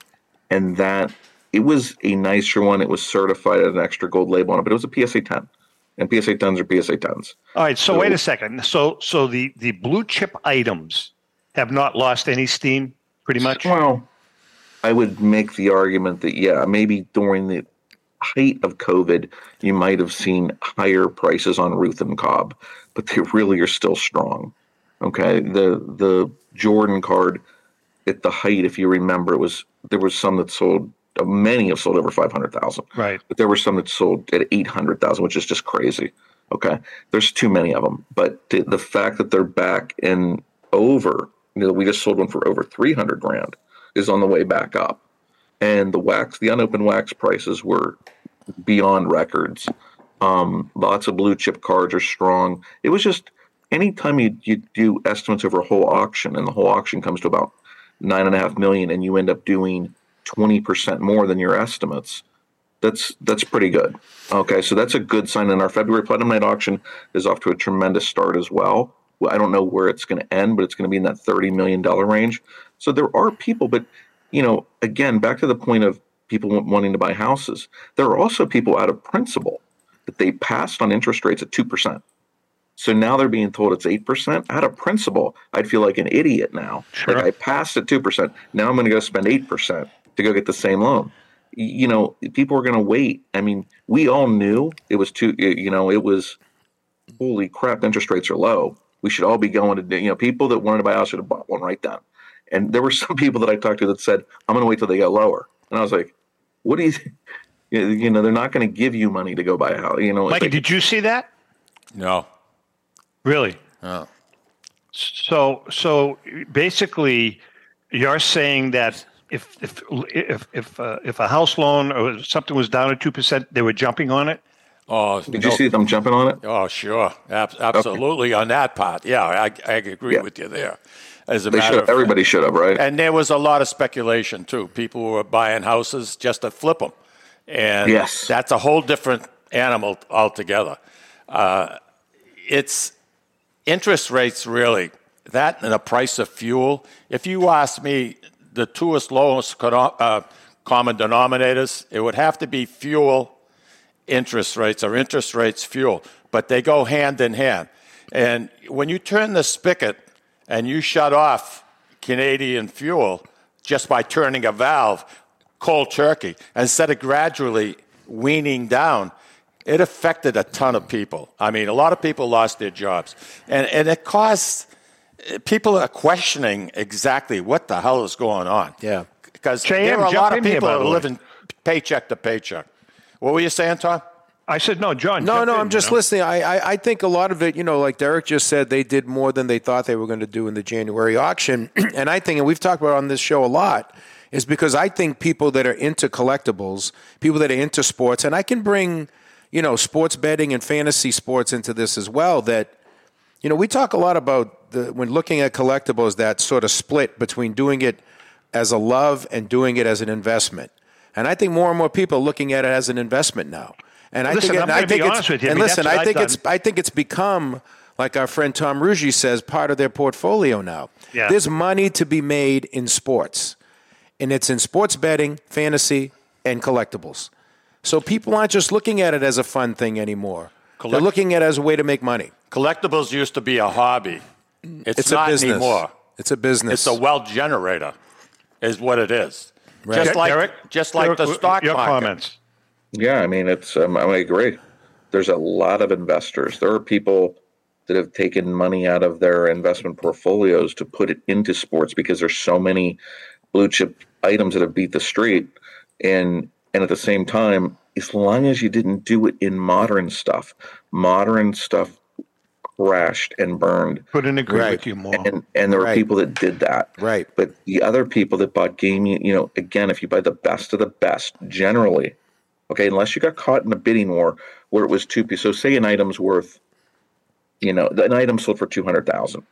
And that it was a nicer one. It was certified at an extra gold label on it, but it was a PSA 10. And PSA 10s are PSA 10s. All right. So, So- wait a second. So so the the blue chip items have not lost any steam, pretty much. Well, I would make the argument that yeah, maybe during the height of COVID, you might have seen higher prices on Ruth and Cobb, but they really are still strong. Okay, the the Jordan card at the height, if you remember, it was there was some that sold. Uh, many have sold over five hundred thousand, Right. but there were some that sold at eight hundred thousand, which is just crazy. Okay, there's too many of them, but the, the fact that they're back and over, you know, we just sold one for over three hundred grand, is on the way back up, and the wax, the unopened wax prices were beyond records. Um, lots of blue chip cards are strong. It was just anytime you you do estimates over a whole auction, and the whole auction comes to about nine and a half million, and you end up doing twenty percent more than your estimates. That's that's pretty good. Okay, so that's a good sign. And our February Platinum Night auction is off to a tremendous start as well. I don't know where it's going to end, but it's going to be in that thirty million dollar range. So there are people, but you know, again, back to the point of people wanting to buy houses. There are also people out of principle that they passed on interest rates at two percent. So now they're being told it's eight percent. Out of principle, I'd feel like an idiot now. Sure. Like I passed at two percent. Now I'm going to go spend eight percent to go get the same loan. You know, people are going to wait. I mean, we all knew it was too. You know, it was holy crap. Interest rates are low. We should all be going to. You know, people that wanted to buy a house should have bought one right then. And there were some people that I talked to that said, "I'm going to wait till they get lower." And I was like, "What do you?" think? You you know, they're not going to give you money to go buy a house. You know, it's Mikey, like- did you see that? No. Really? Oh. So so basically, you're saying that if if if if uh, if a house loan or something was down at two percent, they were jumping on it. Oh, Did you see them jumping on it? Oh, sure, Ab- absolutely on that part. Yeah, I, I agree Yeah. with you there. As a They matter of. Everybody should have, right? And there was a lot of speculation too. People were buying houses just to flip them, and Yes. that's a whole different animal altogether. Uh, it's interest rates really that and the price of fuel. If you ask me, the two lowest uh, common denominators, it would have to be fuel interest rates or interest rates fuel, but they go hand in hand. And when you turn the spigot and you shut off Canadian fuel just by turning a valve, cold turkey, instead of gradually weaning down, it affected a ton of people. I mean, a lot of people lost their jobs. And, and it caused people are questioning exactly what the hell is going on. Yeah. Because JM, there are a lot of in here, people that the are living paycheck to paycheck. What were you saying, Tom? I said no, John. No, no, in, I'm you just know? listening. I, I, I think a lot of it, you know, like Derek just said, they did more than they thought they were going to do in the January auction. and I think, and we've talked about it on this show a lot, is because I think people that are into collectibles, people that are into sports, and I can bring, you know, sports betting and fantasy sports into this as well, that, you know, we talk a lot about the, when looking at collectibles, that sort of split between doing it as a love and doing it as an investment. And I think more and more people are looking at it as an investment now. And I Listen, think, I'm and I think it's, you. I and listen, I think it's. I think it's become like our friend Tom Ruggi says, part of their portfolio now. Yeah. There's money to be made in sports, and it's in sports betting, fantasy, and collectibles. So people aren't just looking at it as a fun thing anymore. They're looking at it as a way to make money. Collectibles used to be a hobby. It's, It's not a business. anymore. It's a business. It's a wealth generator, is what it is. Right. Just like Derek, just like Derek, the stock your market. comments. Yeah, I mean, it's. Um, I agree. There's a lot of investors. There are people that have taken money out of their investment portfolios to put it into sports because there's so many blue chip items that have beat the street, and and at the same time, as long as you didn't do it in modern stuff, modern stuff crashed and burned. Couldn't agree Right. with you more. And and there were Right. people that did that. Right. But the other people that bought gaming, you know, again, if you buy the best of the best, generally, okay, unless you got caught in a bidding war where it was two pieces. So say an item's worth, you know, an item sold for two hundred thousand,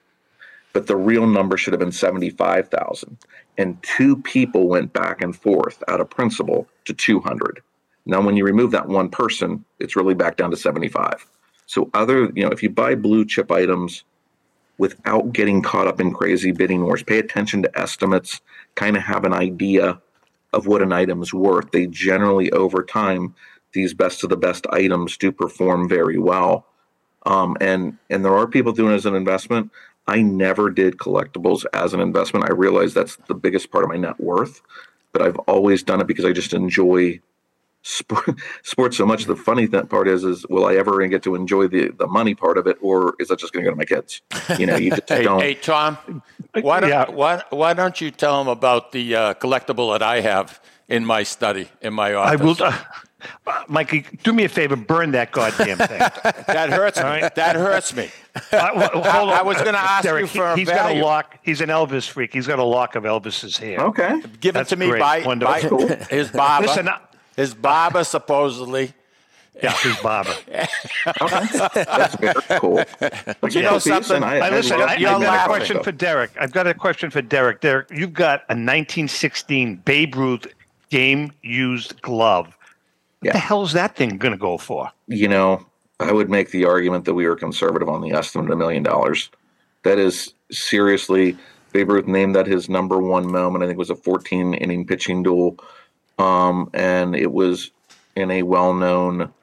but the real number should have been seventy five thousand, and two people went back and forth out of principle to two hundred. Now, when you remove that one person, it's really back down to seventy five. So other, you know, if you buy blue chip items without getting caught up in crazy bidding wars. Pay attention to estimates, kind of have an idea of what an item's worth. They generally, over time, these best of the best items do perform very well. Um, and and there are people doing it as an investment. I never did collectibles as an investment. I realize that's the biggest part of my net worth, but I've always done it because I just enjoy sport, sports so much. The funny th- part is, is will I ever get to enjoy the the money part of it, or is that just going to go to my kids? You know, you just Hey, don't. hey, Tom, why don't, Yeah. why, why don't you tell them about the uh, collectible that I have in my study, in my office? I office? will. Uh, Mikey, do me a favor, burn that goddamn thing. That hurts me. right. That hurts me. Uh, well, hold on. I was gonna ask Derek, you for a he, He's got a lock. He's an Elvis freak. He's got a lock of Elvis's hair. Okay. Give That's it to me great. by, by Wonderful. his barber. Listen, his barber supposedly. Yeah, his barber. That's very cool. But You know something? I, I listen. love I, I've got a laughing. question for Derek. I've got a question for Derek. Derek, you've got a 1916 Babe Ruth game used glove. What Yeah. the hell's that thing going to go for? you know, I would make the argument that we were conservative on the estimate of a million dollars. That is seriously, Babe Ruth named that his number one moment. I think it was a 14 inning pitching duel. Um, and it was in a well known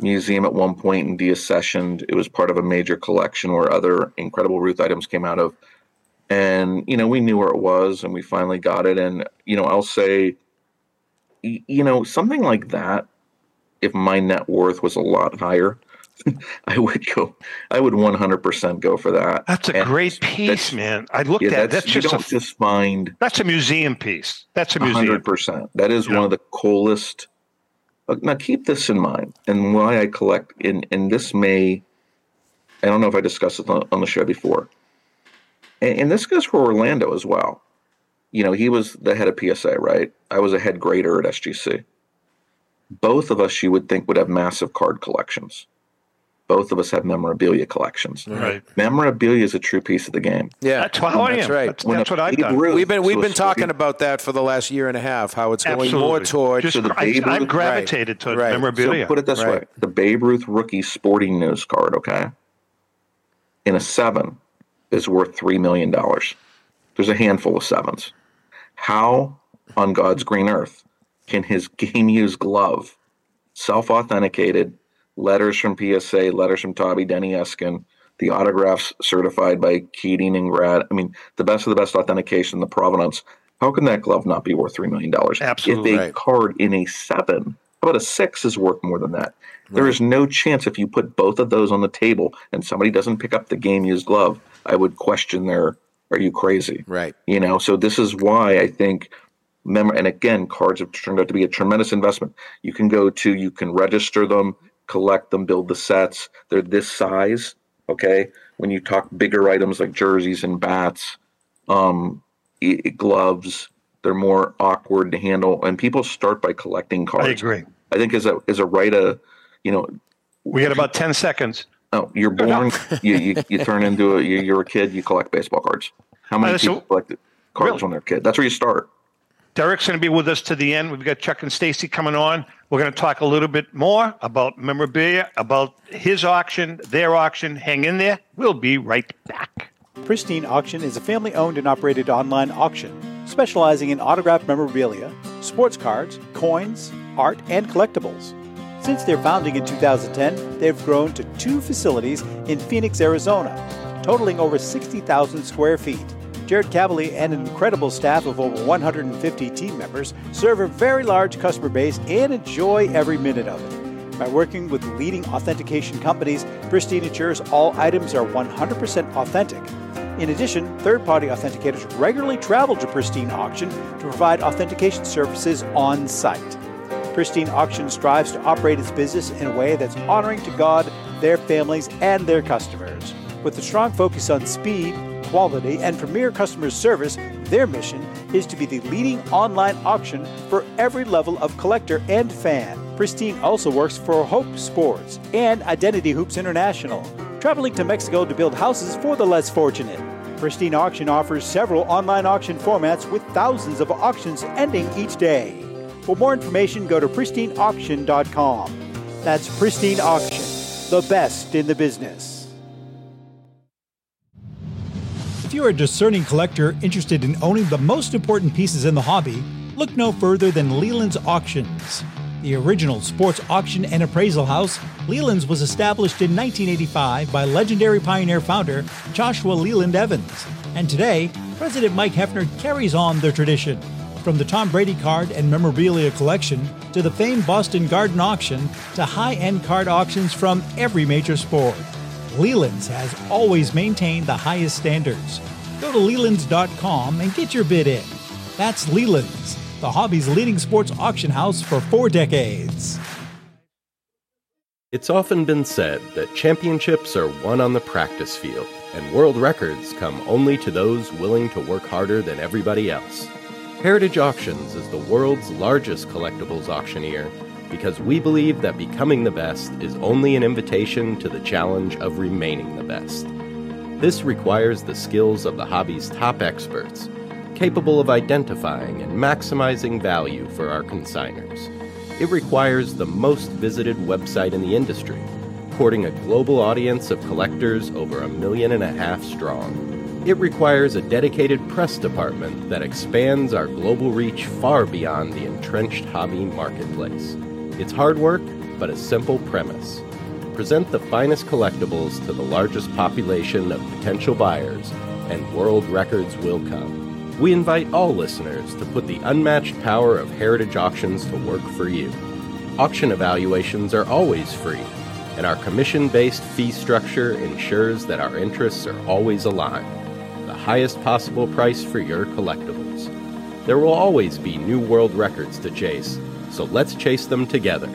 museum at one point in deaccessioned. It was part of a major collection where other incredible Ruth items came out of. And, you know, we knew where it was and we finally got it. And, you know, I'll say, you know, something like that if my net worth was a lot higher, I would go. I would 100% go for that. That's a And great piece, man. I looked Yeah, at that's, That's you just a don't just find that's a museum piece. That's a museum. 100%. That is Yeah. one of the coolest. uh, Now keep this in mind, and why I collect. And and this may, I don't know if I discussed it on, on the show before. And, and this goes for Orlando as well. You know, he was the head of PSA, right? I was a head grader at SGC. Both of us, you would think, would have massive card collections. Both of us have memorabilia collections. Right. Memorabilia is a true piece of the game. Yeah, That's how I that's right. That's, that's what I've Babe done. Ruth We've been we've was been talking 40 about that for the last year and a half. How it's going more Absolutely. towards Just, So the I, Babe I've Ruth- gravitated to Right. memorabilia. So put it this Right. way: the Babe Ruth rookie sporting news card, okay, in a seven is worth three million dollars. There's a handful of sevens. How on God's green earth can his game use glove, self authenticated, letters from PSA, letters from Toby Denny Eskin, the autographs certified by Keating and Grad? I mean, the best of the best authentication, the provenance. How can that glove not be worth three million dollars? Absolutely. If a Right. card in a seven, how about a six, is worth more than that? There is no chance if you put both of those on the table and somebody doesn't pick up the game used glove, I would question their are you crazy? right. You know, so this is why I think mem- and again, cards have turned out to be a tremendous investment. You can go to, you can register them, collect them, build the sets. They're this size. Okay. When you talk bigger items like jerseys and bats, um, i- i- gloves, they're more awkward to handle. And people start by collecting cards. I agree. I think as a as a writer, you know, We got about 10 seconds. Oh, you're born. you, you you turn into a you, you're a kid. You collect baseball cards. How many Uh, so- people collect cards Really? when they're a kid? That's where you start. Derek's going to be with us to the end. We've got Chuck and Stacy coming on. We're going to talk a little bit more about memorabilia, about his auction, their auction. Hang in there. We'll be right back. Pristine Auction is a family owned and operated online auction specializing in autographed memorabilia, sports cards, coins, art, and collectibles. Since their founding in 2010, they've grown to two facilities in Phoenix, Arizona, totaling over 60,000 square feet. Jared Cavalier and an incredible staff of over 150 team members serve a very large customer base and enjoy every minute of it. By working with leading authentication companies, Pristine ensures all items are 100% authentic. In addition, third party authenticators regularly travel to Pristine Auction to provide authentication services on site. Pristine Auction strives to operate its business in a way that's honoring to God, their families, and their customers. With a strong focus on speed, quality, and premier customer service, their mission is to be the leading online auction for every level of collector and fan. Pristine also works for Hope Sports and Identity Hoops International, traveling to Mexico to build houses for the less fortunate. Pristine Auction offers several online auction formats with thousands of auctions ending each day. For more information, go to pristineauction.com. That's Pristine Auction, the best in the business. If you are a discerning collector interested in owning the most important pieces in the hobby, look no further than Leland's Auctions. The original sports auction and appraisal house, Leland's was established in 1985 by legendary Pioneer founder Joshua Leland Evans. And today, President Mike Heffner carries on the tradition. From the Tom Brady card and memorabilia collection to the famed Boston Garden auction to high end card auctions from every major sport, Leland's has always maintained the highest standards. Go to Leland's.com and get your bid in. That's Leland's, the hobby's leading sports auction house for four decades. It's often been said that championships are won on the practice field, and world records come only to those willing to work harder than everybody else. Heritage Auctions is the world's largest collectibles auctioneer because we believe that becoming the best is only an invitation to the challenge of remaining the best. This requires the skills of the hobby's top experts, capable of identifying and maximizing value for our consigners. It requires the most visited website in the industry, courting a global audience of collectors over a million and a half strong. It requires a dedicated press department that expands our global reach far beyond the entrenched hobby marketplace. It's hard work, but a simple premise. Present the finest collectibles to the largest population of potential buyers, and world records will come. We invite all listeners to put the unmatched power of Heritage Auctions to work for you. Auction evaluations are always free, and our commission based fee structure ensures that our interests are always aligned the highest possible price for your collectibles. There will always be new world records to chase, so let's chase them together.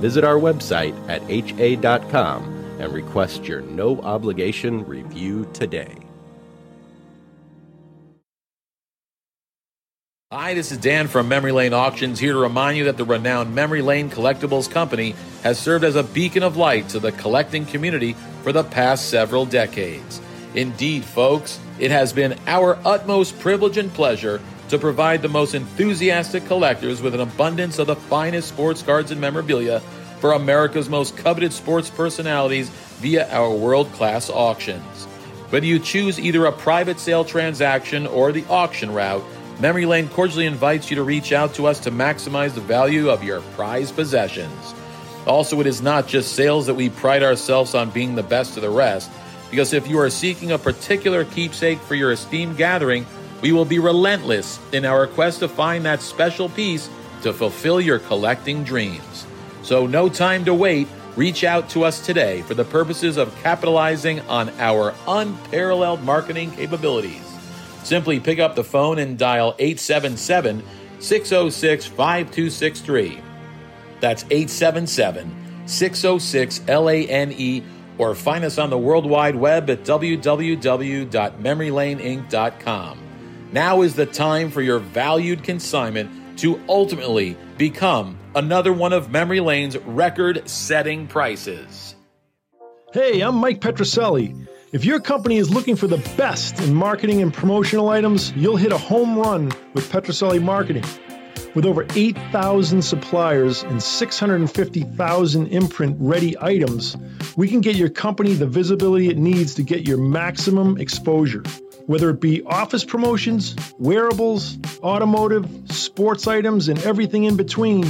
Visit our website at ha.com and request your no obligation review today. Hi, this is Dan from Memory Lane Auctions here to remind you that the renowned Memory Lane Collectibles Company has served as a beacon of light to the collecting community for the past several decades. Indeed, folks, it has been our utmost privilege and pleasure to provide the most enthusiastic collectors with an abundance of the finest sports cards and memorabilia for America's most coveted sports personalities via our world class auctions. Whether you choose either a private sale transaction or the auction route, Memory Lane cordially invites you to reach out to us to maximize the value of your prized possessions. Also, it is not just sales that we pride ourselves on being the best of the rest. Because if you are seeking a particular keepsake for your esteemed gathering, we will be relentless in our quest to find that special piece to fulfill your collecting dreams. So, no time to wait. Reach out to us today for the purposes of capitalizing on our unparalleled marketing capabilities. Simply pick up the phone and dial 877 606 5263. That's 877 606 LANE or find us on the World Wide Web at www.memorylaneinc.com. Now is the time for your valued consignment to ultimately become another one of Memory Lane's record setting prices. Hey, I'm Mike Petrocelli. If your company is looking for the best in marketing and promotional items, you'll hit a home run with Petrocelli Marketing. With over 8,000 suppliers and 650,000 imprint ready items, we can get your company the visibility it needs to get your maximum exposure. Whether it be office promotions, wearables, automotive, sports items, and everything in between,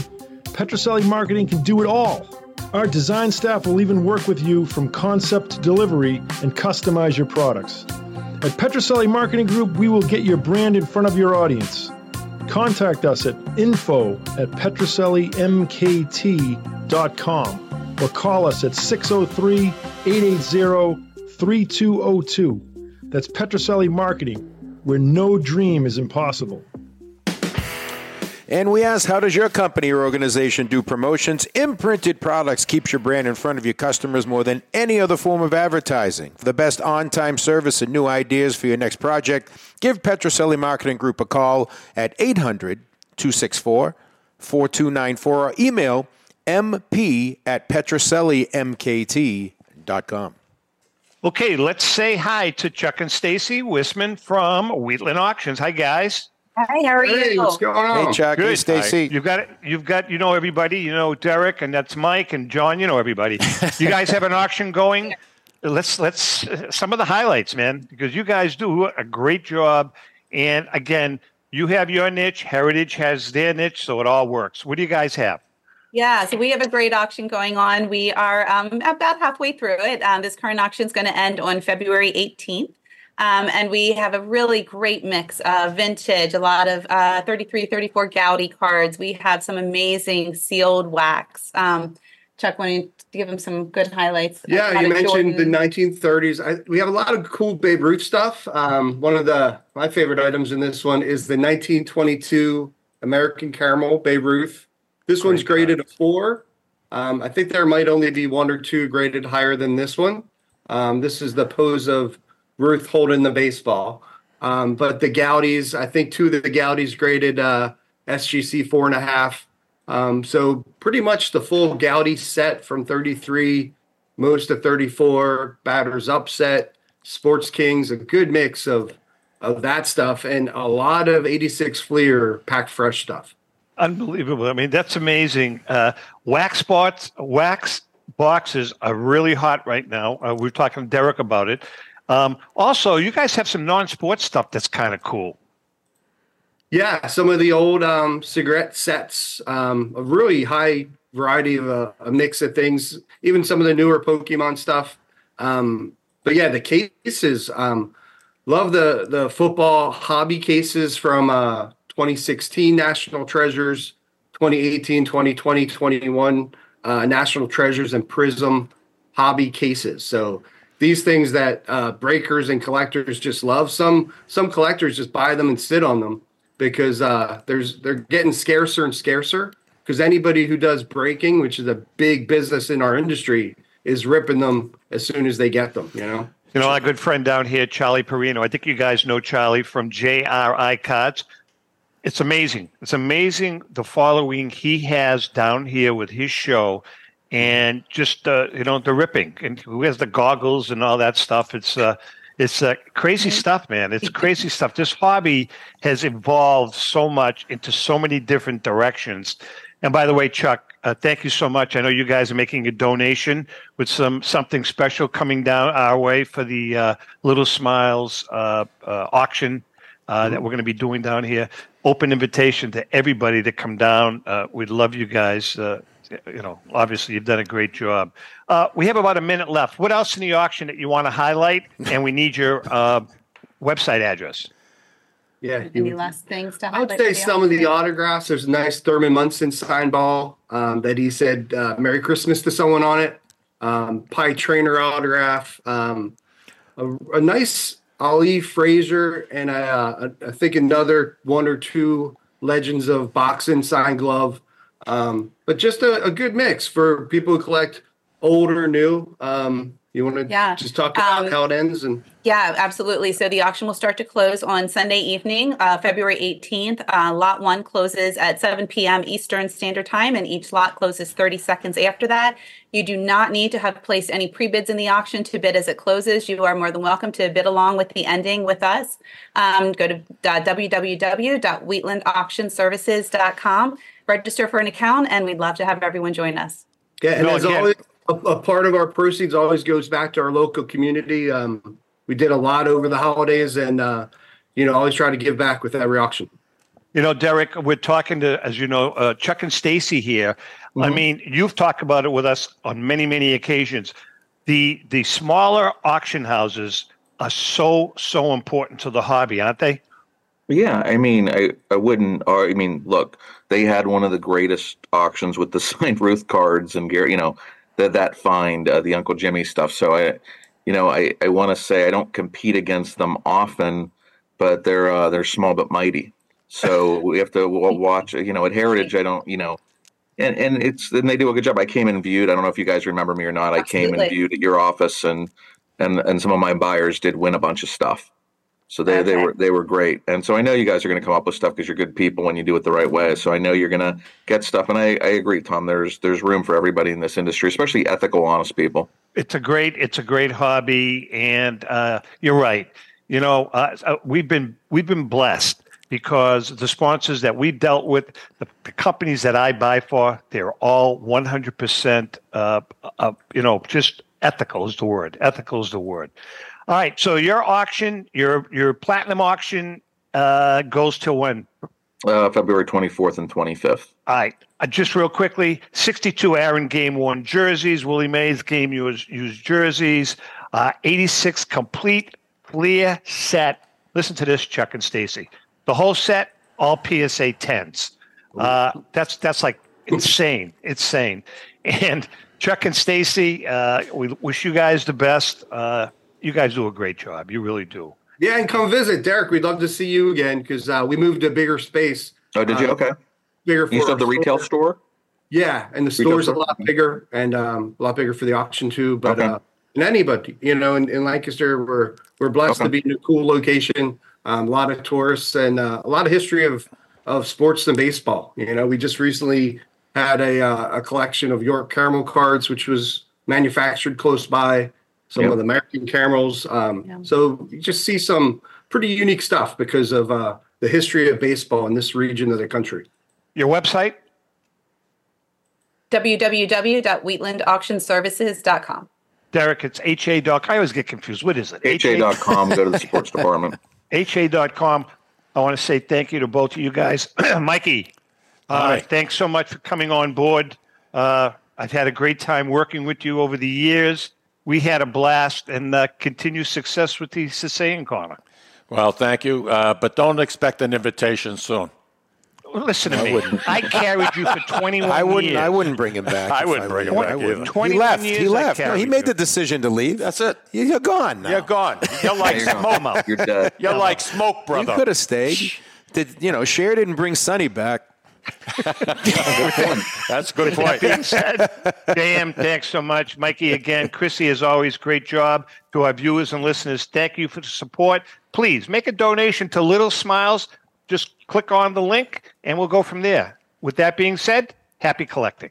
Petrocelli Marketing can do it all. Our design staff will even work with you from concept to delivery and customize your products. At Petrocelli Marketing Group, we will get your brand in front of your audience. Contact us at info at petrocellimkt.com or call us at 603 880 3202. That's Petrocelli Marketing, where no dream is impossible. And we ask, how does your company or organization do promotions? Imprinted Products keeps your brand in front of your customers more than any other form of advertising. For the best on time service and new ideas for your next project, give Petrocelli Marketing Group a call at 800 264 4294 or email mp at petrocellimkt.com. Okay, let's say hi to Chuck and Stacy Whisman from Wheatland Auctions. Hi, guys. Hi, how are Hey, you? what's going on? Hey, Chuck. Hey, Stacy. You've got you've got you know everybody. You know Derek, and that's Mike and John. You know everybody. you guys have an auction going. Let's let's uh, some of the highlights, man, because you guys do a great job. And again, you have your niche. Heritage has their niche, so it all works. What do you guys have? Yeah, so we have a great auction going on. We are um, about halfway through it. Um, this current auction is going to end on February 18th. Um, and we have a really great mix of vintage, a lot of uh, 33, 34 Goudey cards. We have some amazing sealed wax. Um, Chuck, want to give them some good highlights? Yeah, you mentioned Jordan. the 1930s. I, we have a lot of cool Babe Ruth stuff. Um, one of the my favorite items in this one is the 1922 American Caramel Babe Ruth. This one's graded a four. Um, I think there might only be one or two graded higher than this one. Um, this is the pose of Ruth holding the baseball. Um, but the Goudeys, I think two of the Goudeys graded uh, SGC four and a half. Um, so pretty much the full Goudey set from 33, most of 34, batters upset, Sports Kings, a good mix of of that stuff, and a lot of 86 Fleer packed fresh stuff. Unbelievable. I mean, that's amazing. Uh, wax spots, wax boxes are really hot right now. Uh, we are talking to Derek about it. Um, also, you guys have some non-sports stuff that's kind of cool. Yeah, some of the old um, cigarette sets, um, a really high variety of uh, a mix of things, even some of the newer Pokemon stuff. Um, but yeah, the cases, um, love the the football hobby cases from uh, 2016 National Treasures, 2018, 2020, 21 uh, National Treasures and Prizm hobby cases. So these things that uh, breakers and collectors just love. Some some collectors just buy them and sit on them because uh, there's they're getting scarcer and scarcer. Because anybody who does breaking, which is a big business in our industry, is ripping them as soon as they get them. You know. You know, our good friend down here, Charlie Perino. I think you guys know Charlie from JRI Cards. It's amazing. It's amazing the following he has down here with his show, and just uh, you know the ripping and who has the goggles and all that stuff. It's uh, it's uh, crazy stuff, man. It's crazy stuff. This hobby has evolved so much into so many different directions. And by the way, Chuck, uh, thank you so much. I know you guys are making a donation with some something special coming down our way for the uh, Little Smiles uh, uh, auction uh, that we're going to be doing down here. Open invitation to everybody to come down. Uh, we'd love you guys. Uh, you know, obviously you've done a great job. Uh, we have about a minute left. What else in the auction that you want to highlight? And we need your uh, website address. Yeah, Any last things to I would say for the some of the autographs. There's a nice Thurman Munson sign ball um, that he said uh, "Merry Christmas" to someone on it. Um, Pie Traynor autograph. Um, a, a nice Ali Frazier, and uh, I think another one or two Legends of Boxing signed glove. Um, but just a, a good mix for people who collect old or new. Um, you want to Yeah. just talk about Um, how it ends and Yeah, absolutely. So the auction will start to close on Sunday evening, uh, February 18th. Uh, lot one closes at 7 p.m. Eastern Standard Time, and each lot closes 30 seconds after that. You do not need to have placed any pre bids in the auction to bid as it closes. You are more than welcome to bid along with the ending with us. Um, go to uh, www.wheatlandauctionservices.com, register for an account, and we'd love to have everyone join us. Yeah, and No, as again- always, a, a part of our proceeds always goes back to our local community. Um, we did a lot over the holidays, and uh, you know, always try to give back with every auction. You know, Derek, we're talking to, as you know, uh, Chuck and Stacy here. I mean, you've talked about it with us on many, many occasions. The the smaller auction houses are so so important to the hobby, aren't they? Yeah, I mean, I, I wouldn't. Or I mean, look, they had one of the greatest auctions with the signed Ruth cards and Gary, you know, that that find uh, the Uncle Jimmy stuff. So I, you know, I I want to say I don't compete against them often, but they're uh, they're small but mighty. So we have to watch. You know, at Heritage, I don't. You know, and and it's and they do a good job. I came and viewed. I don't know if you guys remember me or not. I came and viewed at your office, and and and some of my buyers did win a bunch of stuff. So they, okay. they were they were great, and so I know you guys are going to come up with stuff because you're good people when you do it the right way. So I know you're going to get stuff, and I, I agree, Tom. There's there's room for everybody in this industry, especially ethical, honest people. It's a great it's a great hobby, and uh, you're right. You know, uh, uh we've been we've been blessed because the sponsors that we dealt with, the, the companies that I buy for, they're all 100%. Uh, uh, you know, just ethical is the word. Ethical is the word. All right. So your auction, your your platinum auction, uh, goes till when? Uh, February 24th and 25th. All right. Uh, just real quickly 62 Aaron game worn jerseys, Willie Mays game used, used jerseys, uh, 86 complete Fleer set. Listen to this, Chuck and Stacy. The whole set, all PSA 10s. Uh, that's that's like insane, insane. And Chuck and Stacy, uh, we wish you guys the best. You guys do a great job. You really do. Yeah, and come visit, Derek. We'd love to see you again because uh, we moved to a bigger space. Oh, did you? Uh, okay. Bigger. You still have the retail store. Yeah, and the store's a lot bigger and um, a lot bigger for the auction too. But okay. uh, and anybody, you know, in, in Lancaster, we're we're blessed okay. to be in a cool location. Um, a lot of tourists and uh, a lot of history of of sports and baseball. You know, we just recently had a uh, a collection of York caramel cards, which was manufactured close by some yep. of the American caramels. Um, yeah. So you just see some pretty unique stuff because of uh, the history of baseball in this region of the country. Your website? www.wheatlandauctionservices.com. Derek, it's HA. Doc. I always get confused. What is it? HA.com. go to the sports department. HA.com. I want to say thank you to both of you guys. Mikey, uh, thanks so much for coming on board. Uh, I've had a great time working with you over the years we had a blast and uh, continue success with the Sicilian Corner. Well, thank you, uh, but don't expect an invitation soon. Listen to I me. Wouldn't. I carried you for 21 I wouldn't, years. I wouldn't bring him back. I wouldn't bring him back either. He left. He left. No, he made the decision to leave. That's it. You're gone now. You're gone. You're like smoke. You're dead. You're like smoke, brother. You could have stayed. Did you know? Cher didn't bring Sonny back. That's a good point. That being said, JM, thanks so much. Mikey, again, Chrissy, as always, great job. To our viewers and listeners, thank you for the support. Please make a donation to Little Smiles. Just click on the link and we'll go from there. With that being said, happy collecting.